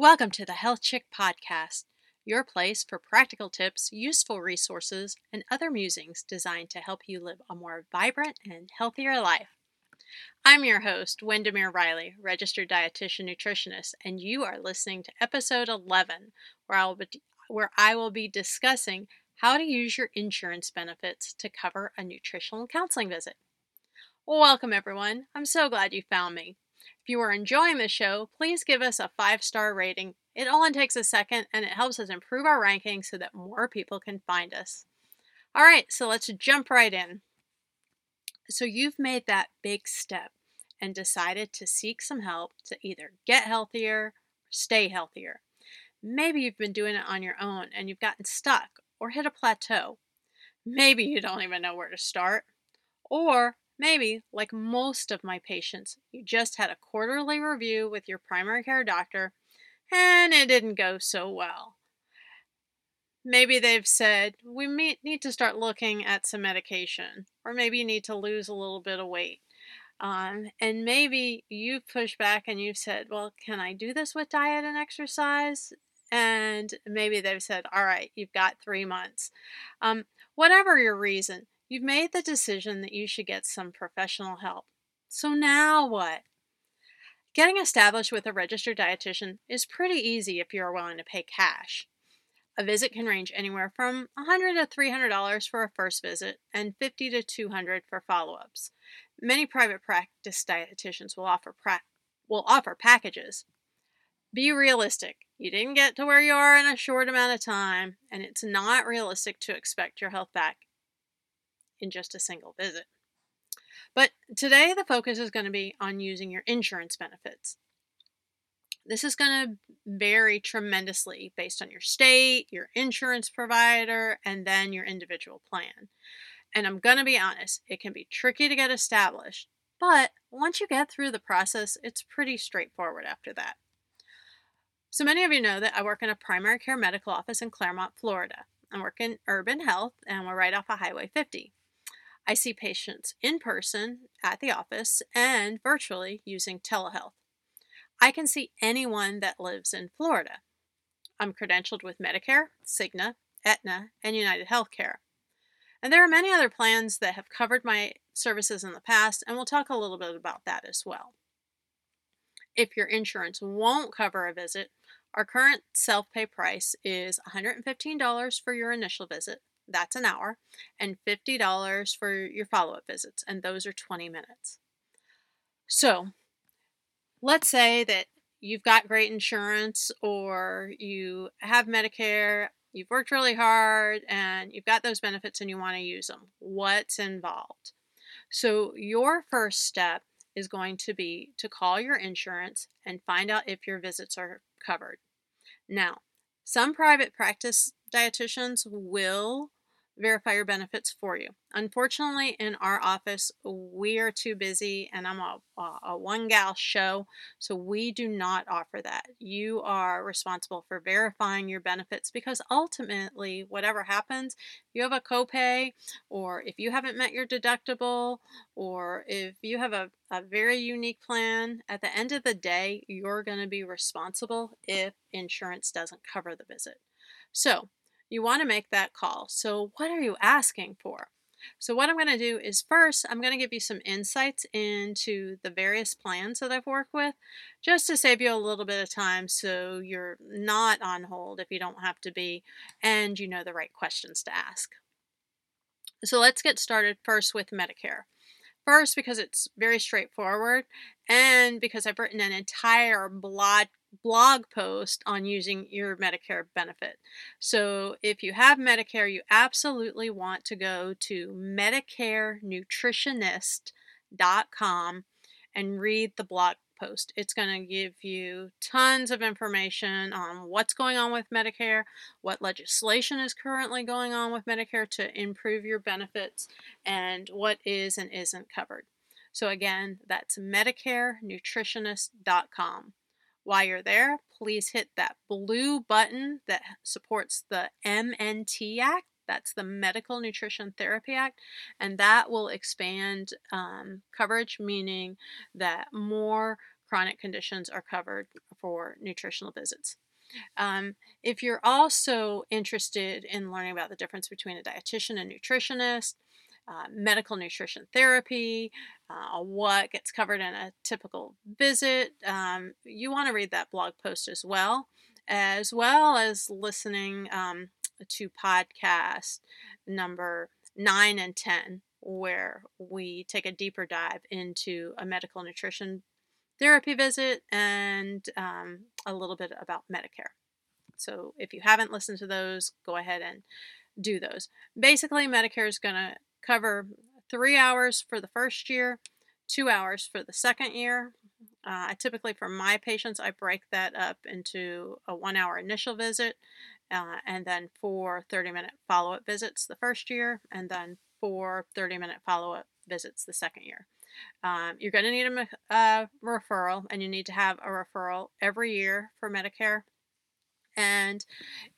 Welcome to the Health Chic Podcast, your place for practical tips, useful resources, and other musings designed to help you live a more vibrant and healthier life. I'm your host, Wendimere Riley, registered dietitian nutritionist, and you are listening to episode 11, where I will be, where I will be discussing how to use your insurance benefits to cover a nutritional counseling visit. Welcome, everyone. I'm so glad you found me. If you are enjoying the show, please give us a five star rating. It only takes a second and it helps us improve our ranking so that more people can find us. All right, so let's jump right in. So, you've made that big step and decided to seek some help to either get healthier or stay healthier. Maybe you've been doing it on your own and you've gotten stuck or hit a plateau. Maybe you don't even know where to start. Or Maybe, like most of my patients, you just had a quarterly review with your primary care doctor and it didn't go so well. Maybe they've said, we need to start looking at some medication, or maybe you need to lose a little bit of weight. Um, and maybe you've pushed back and you've said, well, can I do this with diet and exercise? And maybe they've said, all right, you've got three months. Um, whatever your reason, You've made the decision that you should get some professional help. So now what? Getting established with a registered dietitian is pretty easy if you are willing to pay cash. A visit can range anywhere from 100 to $300 for a first visit and 50 to 200 for follow-ups. Many private practice dietitians will offer pra- will offer packages. Be realistic. You didn't get to where you are in a short amount of time, and it's not realistic to expect your health back in just a single visit. But today the focus is going to be on using your insurance benefits. This is going to vary tremendously based on your state, your insurance provider, and then your individual plan. And I'm going to be honest, it can be tricky to get established, but once you get through the process, it's pretty straightforward after that. So many of you know that I work in a primary care medical office in Clermont, Florida. I work in urban health and we're right off of Highway 50. I see patients in person at the office and virtually using telehealth. I can see anyone that lives in Florida. I'm credentialed with Medicare, Cigna, Aetna, and United Healthcare. And there are many other plans that have covered my services in the past, and we'll talk a little bit about that as well. If your insurance won't cover a visit, our current self pay price is $115 for your initial visit, that's an hour, and $50 for your follow up visits, and those are 20 minutes. So let's say that you've got great insurance or you have Medicare, you've worked really hard, and you've got those benefits and you want to use them. What's involved? So, your first step is going to be to call your insurance and find out if your visits are covered. Now, some private practice dietitians will verify your benefits for you. Unfortunately, in our office, we are too busy and I'm a, a one gal show, so we do not offer that. You are responsible for verifying your benefits because ultimately, whatever happens, you have a copay, or if you haven't met your deductible, or if you have a, a very unique plan, at the end of the day, you're going to be responsible if insurance doesn't cover the visit. So, you want to make that call. So, what are you asking for? So, what I'm going to do is first, I'm going to give you some insights into the various plans that I've worked with, just to save you a little bit of time so you're not on hold if you don't have to be, and you know the right questions to ask. So, let's get started first with Medicare. First, because it's very straightforward, and because I've written an entire blog blog post on using your Medicare benefit. So if you have Medicare, you absolutely want to go to medicarenutritionist.com and read the blog post. It's going to give you tons of information on what's going on with Medicare, what legislation is currently going on with Medicare to improve your benefits, and what is and isn't covered. So, again, that's medicarenutritionist.com. While you're there, please hit that blue button that supports the MNT Act. That's the Medical Nutrition Therapy Act, and that will expand um, coverage, meaning that more chronic conditions are covered for nutritional visits. Um, if you're also interested in learning about the difference between a dietitian and nutritionist, uh, medical nutrition therapy, uh, what gets covered in a typical visit, um, you want to read that blog post as well, as well as listening um, to podcast number nine and 10, where we take a deeper dive into a medical nutrition therapy visit and um, a little bit about Medicare. So if you haven't listened to those, go ahead and do those. Basically, Medicare is going to cover three hours for the first year, two hours for the second year. Uh, typically, for my patients, I break that up into a one hour initial visit uh, and then four 30 minute follow up visits the first year, and then four 30 minute follow up visits the second year. Um, you're going to need a, a referral, and you need to have a referral every year for Medicare and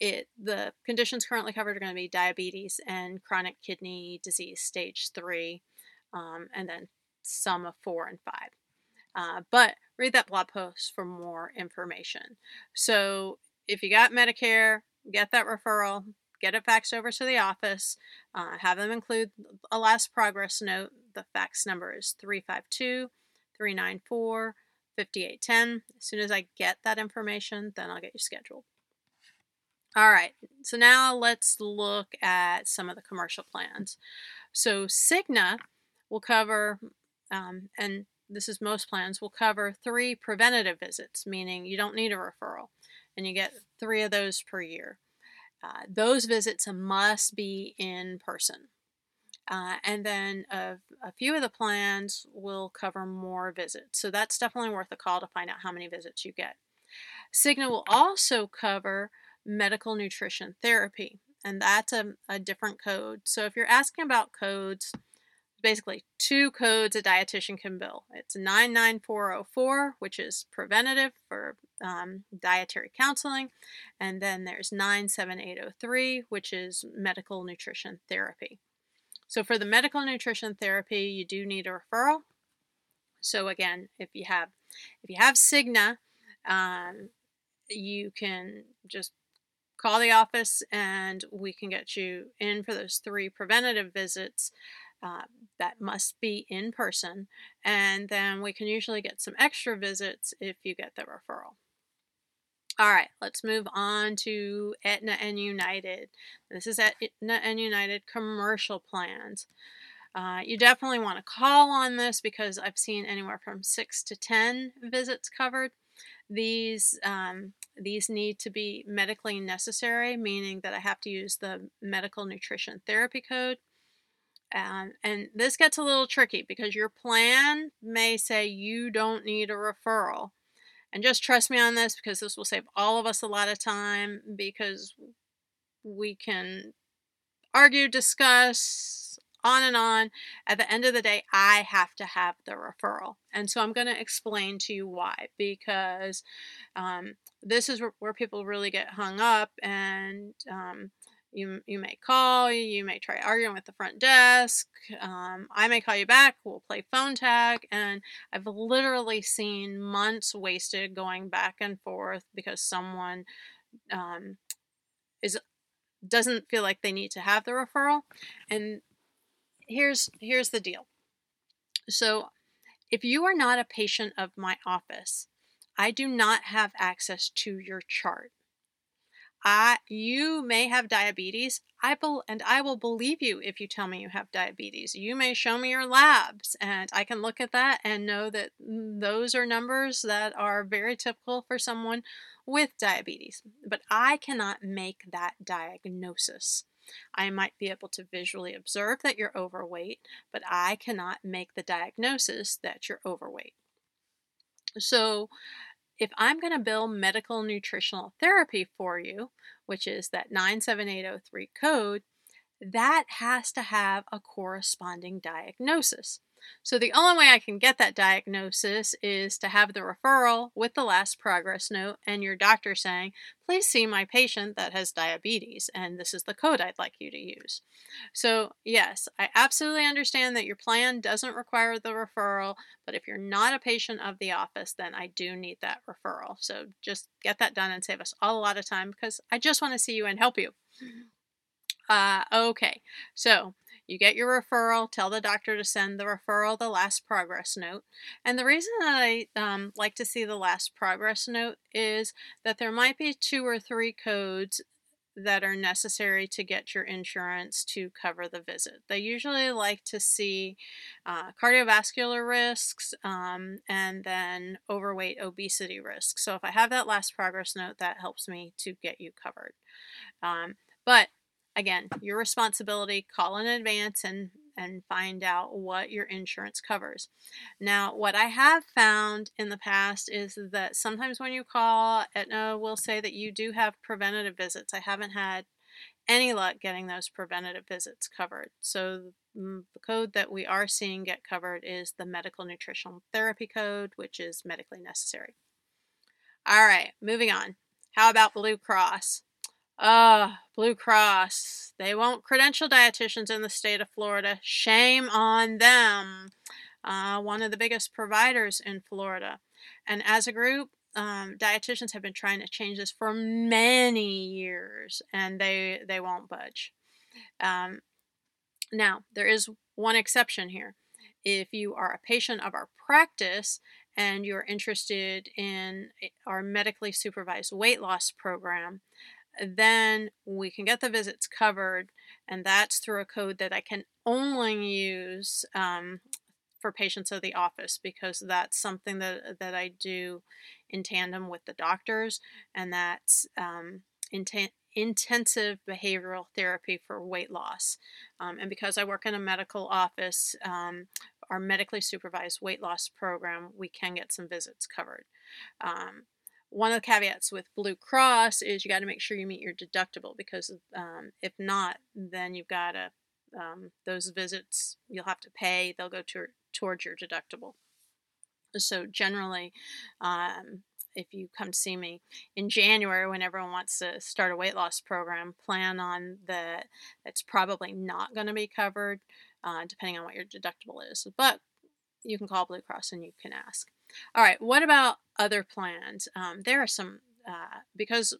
it the conditions currently covered are going to be diabetes and chronic kidney disease stage three um, and then some of four and five. Uh, but read that blog post for more information. So if you got medicare get that referral get it faxed over to the office uh, have them include a last progress note. The fax number is 352 394 5810 as soon as i get that information then i'll get you scheduled all right, so now let's look at some of the commercial plans. So Cigna will cover, um, and this is most plans, will cover three preventative visits, meaning you don't need a referral, and you get three of those per year. Uh, those visits must be in person. Uh, and then a, a, few of the plans will cover more visits. So that's definitely worth a call to find out how many visits you get. Cigna will also cover medical nutrition therapy, and that's a, a different code. So if you're asking about codes, basically two codes a dietitian can bill. It's 99404, which is preventative for um, dietary counseling, and then there's 97803, which is medical nutrition therapy. So for the medical nutrition therapy, you do need a referral. So again, if you have if you have Cigna, um, you can just call the office and we can get you in for those three preventative visits uh, that must be in person. And then we can usually get some extra visits if you get the referral. All right, let's move on to Aetna and United. This is Aetna and United commercial plans. Uh, you definitely want to call on this because I've seen anywhere from six to 10 visits covered. These um, these need to be medically necessary, meaning that I have to use the medical nutrition therapy code. Um, and this gets a little tricky because your plan may say you don't need a referral. And just trust me on this because this will save all of us a lot of time because we can argue, discuss, on and on. At the end of the day, I have to have the referral. And so I'm going to explain to you why, because um, this is where people really get hung up and um, you, you may call, you may try arguing with the front desk. Um, I may call you back, we'll play phone tag. And I've literally seen months wasted going back and forth because someone um, is doesn't feel like they need to have the referral. And here's here's the deal. So, if you are not a patient of my office, I do not have access to your chart. I you may have diabetes. I be, and I will believe you if you tell me you have diabetes. You may show me your labs and I can look at that and know that those are numbers that are very typical for someone with diabetes. But I cannot make that diagnosis. I might be able to visually observe that you're overweight, but I cannot make the diagnosis that you're overweight. So, if I'm going to bill medical nutritional therapy for you, which is that 97803 code, that has to have a corresponding diagnosis. So the only way I can get that diagnosis is to have the referral with the last progress note and your doctor saying, please see my patient that has diabetes and this is the code I'd like you to use. So yes, I absolutely understand that your plan doesn't require the referral, but if you're not a patient of the office, then I do need that referral. So just get that done and save us all a lot of time because I just want to see you and help you. Uh, okay, so you get your referral, tell the doctor to send the referral the last progress note. And the reason that I um, like to see the last progress note is that there might be two or three codes that are necessary to get your insurance to cover the visit. They usually like to see uh, cardiovascular risks um, and then overweight obesity risks. So if I have that last progress note, that helps me to get you covered. Um, but again, your responsibility, call in advance and and find out what your insurance covers. Now, what I have found in the past is that sometimes when you call, Aetna will say that you do have preventative visits. I haven't had any luck getting those preventative visits covered. So mm, the code that we are seeing get covered is the medical nutritional therapy code, which is medically necessary. All right, moving on. How about Blue Cross? Uh, Blue Cross. They won't credential dietitians in the state of Florida. Shame on them. Uh, one of the biggest providers in Florida. And as a group, um, dietitians have been trying to change this for many years, and they they won't budge. Um, now, there is one exception here. If you are a patient of our practice and you're interested in our medically supervised weight loss program, then we can get the visits covered, and that's through a code that I can only use um, for patients of the office because that's something that that I do in tandem with the doctors, and that's um, inten- intensive behavioral therapy for weight loss. Um, and because I work in a medical office, um, our medically supervised weight loss program, we can get some visits covered. Um, one of the caveats with Blue Cross is you got to make sure you meet your deductible because um, if not, then you've got to um, those visits you'll have to pay. They'll go to, towards your deductible. So generally, um, if you come to see me in January when everyone wants to start a weight loss program, plan on that it's probably not going to be covered, uh, depending on what your deductible is. But you can call Blue Cross and you can ask. All right, what about other plans? Um, there are some, uh, because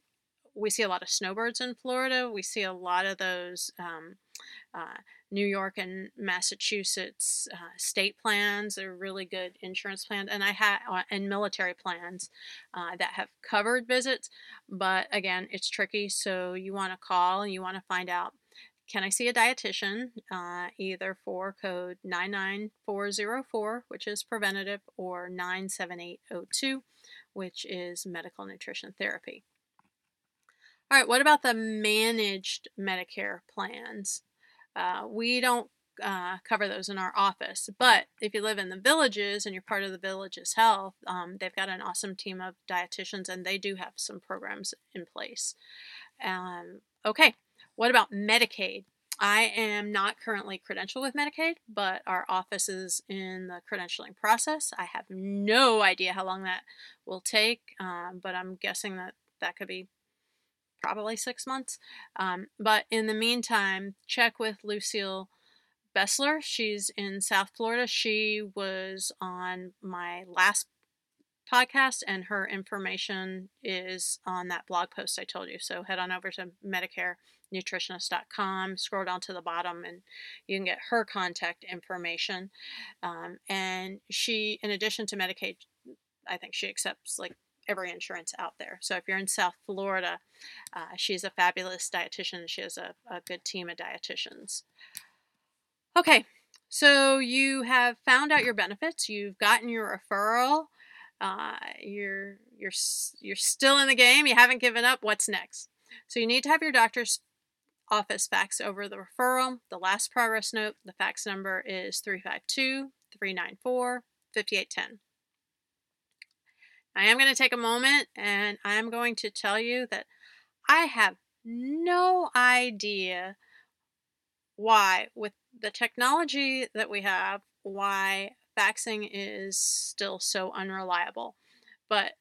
we see a lot of snowbirds in Florida, we see a lot of those um, uh, New York and Massachusetts uh, state plans. They're really good insurance plans, and I have uh, and military plans uh, that have covered visits. But again, it's tricky, so you want to call and you want to find out can I see a dietitian uh, either for code 99404, which is preventative, or 97802, which is medical nutrition therapy? All right, what about the managed Medicare plans? Uh, we don't uh, cover those in our office, but if you live in the villages and you're part of the village's health, um, they've got an awesome team of dietitians and they do have some programs in place. Um, okay, what about Medicaid? I am not currently credentialed with Medicaid, but our office is in the credentialing process. I have no idea how long that will take, um, but I'm guessing that that could be probably six months. Um, but in the meantime, check with Lucille Bessler. She's in South Florida. She was on my last podcast, and her information is on that blog post I told you. So head on over to MedicareNutritionist.com, scroll down to the bottom, and you can get her contact information. Um, and she, in addition to Medicaid, I think she accepts like every insurance out there. So if you're in South Florida, uh, she's a fabulous dietitian. She has a, a good team of dietitians. Okay, so you have found out your benefits, you've gotten your referral, uh, you're you're you're still in the game. You haven't given up. What's next? So you need to have your doctor's office fax over the referral. The last progress note. The fax number is 352 394 5810. I am going to take a moment and I'm going to tell you that I have no idea why, with the technology that we have, why faxing is still so unreliable. But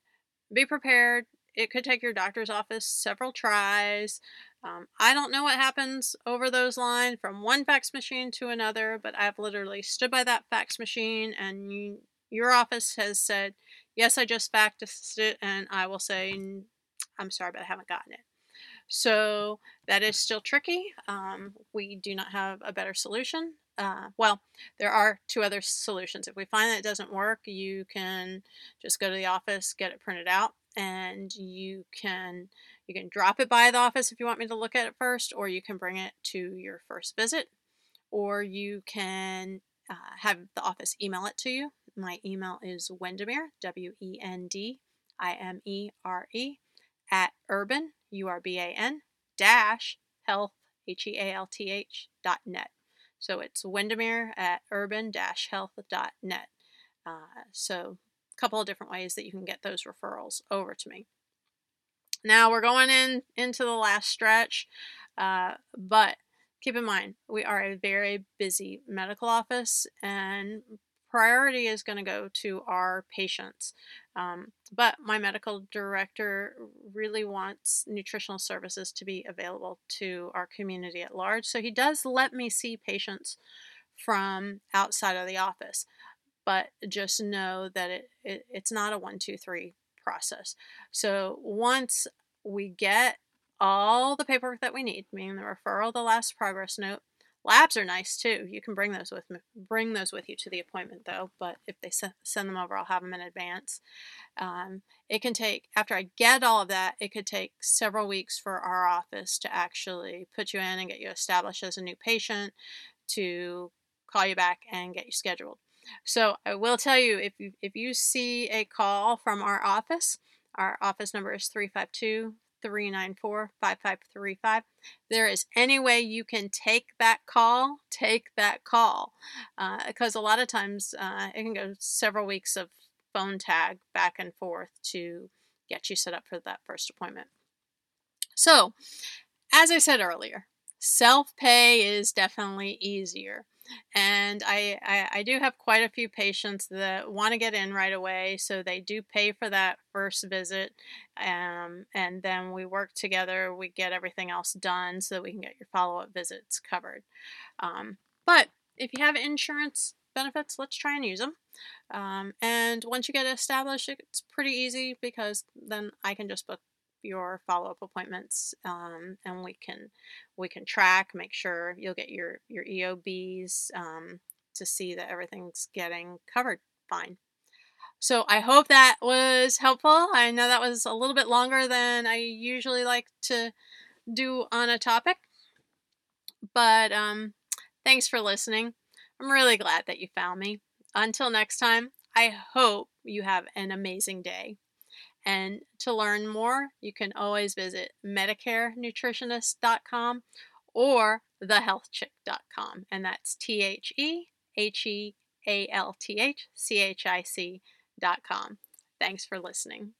be prepared. It could take your doctor's office several tries. Um, I don't know what happens over those lines from one fax machine to another, but I've literally stood by that fax machine and you, your office has said, Yes, I just faxed it, and I will say, I'm sorry, but I haven't gotten it. So that is still tricky. Um, we do not have a better solution. Uh, well, there are two other solutions. If we find that it doesn't work, you can just go to the office, get it printed out, and you can you can drop it by the office if you want me to look at it first, or you can bring it to your first visit, or you can uh, have the office email it to you. My email is Wendimere, W E N D I M E R E, at urban, U R B A N, dash health, H E A L T H, dot net. So it's Wendimere at urban health.net. Uh, so a couple of different ways that you can get those referrals over to me. Now we're going in into the last stretch, uh, but keep in mind we are a very busy medical office and priority is going to go to our patients. Um, but my medical director really wants nutritional services to be available to our community at large. So he does let me see patients from outside of the office. But just know that it, it it's not a one, two, three process. So once we get all the paperwork that we need, meaning the referral, the last progress note, Labs are nice too. You can bring those with bring those with you to the appointment though. But if they send them over, I'll have them in advance. Um, it can take after I get all of that. It could take several weeks for our office to actually put you in and get you established as a new patient, to call you back and get you scheduled. So I will tell you if you if you see a call from our office, our office number is 352 394 5535. There is any way you can take that call, take that call. Because uh, a lot of times uh, it can go several weeks of phone tag back and forth to get you set up for that first appointment. So, as I said earlier, self pay is definitely easier. And I, I, I do have quite a few patients that want to get in right away, so they do pay for that first visit, um, and then we work together. We get everything else done so that we can get your follow up visits covered. Um, but if you have insurance benefits, let's try and use them. Um, and once you get established, it's pretty easy because then I can just book your follow-up appointments um, and we can we can track make sure you'll get your your eobs um, to see that everything's getting covered fine. So i hope that was helpful. I know that was a little bit longer than i usually like to do on a topic but um, thanks for listening. I'm really glad that you found me. Until next time i hope you have an amazing day and to learn more, you can always visit MedicareNutritionist.com or thehealthchic.com. And that's T H E H E A L T H C H I C.com. Thanks for listening.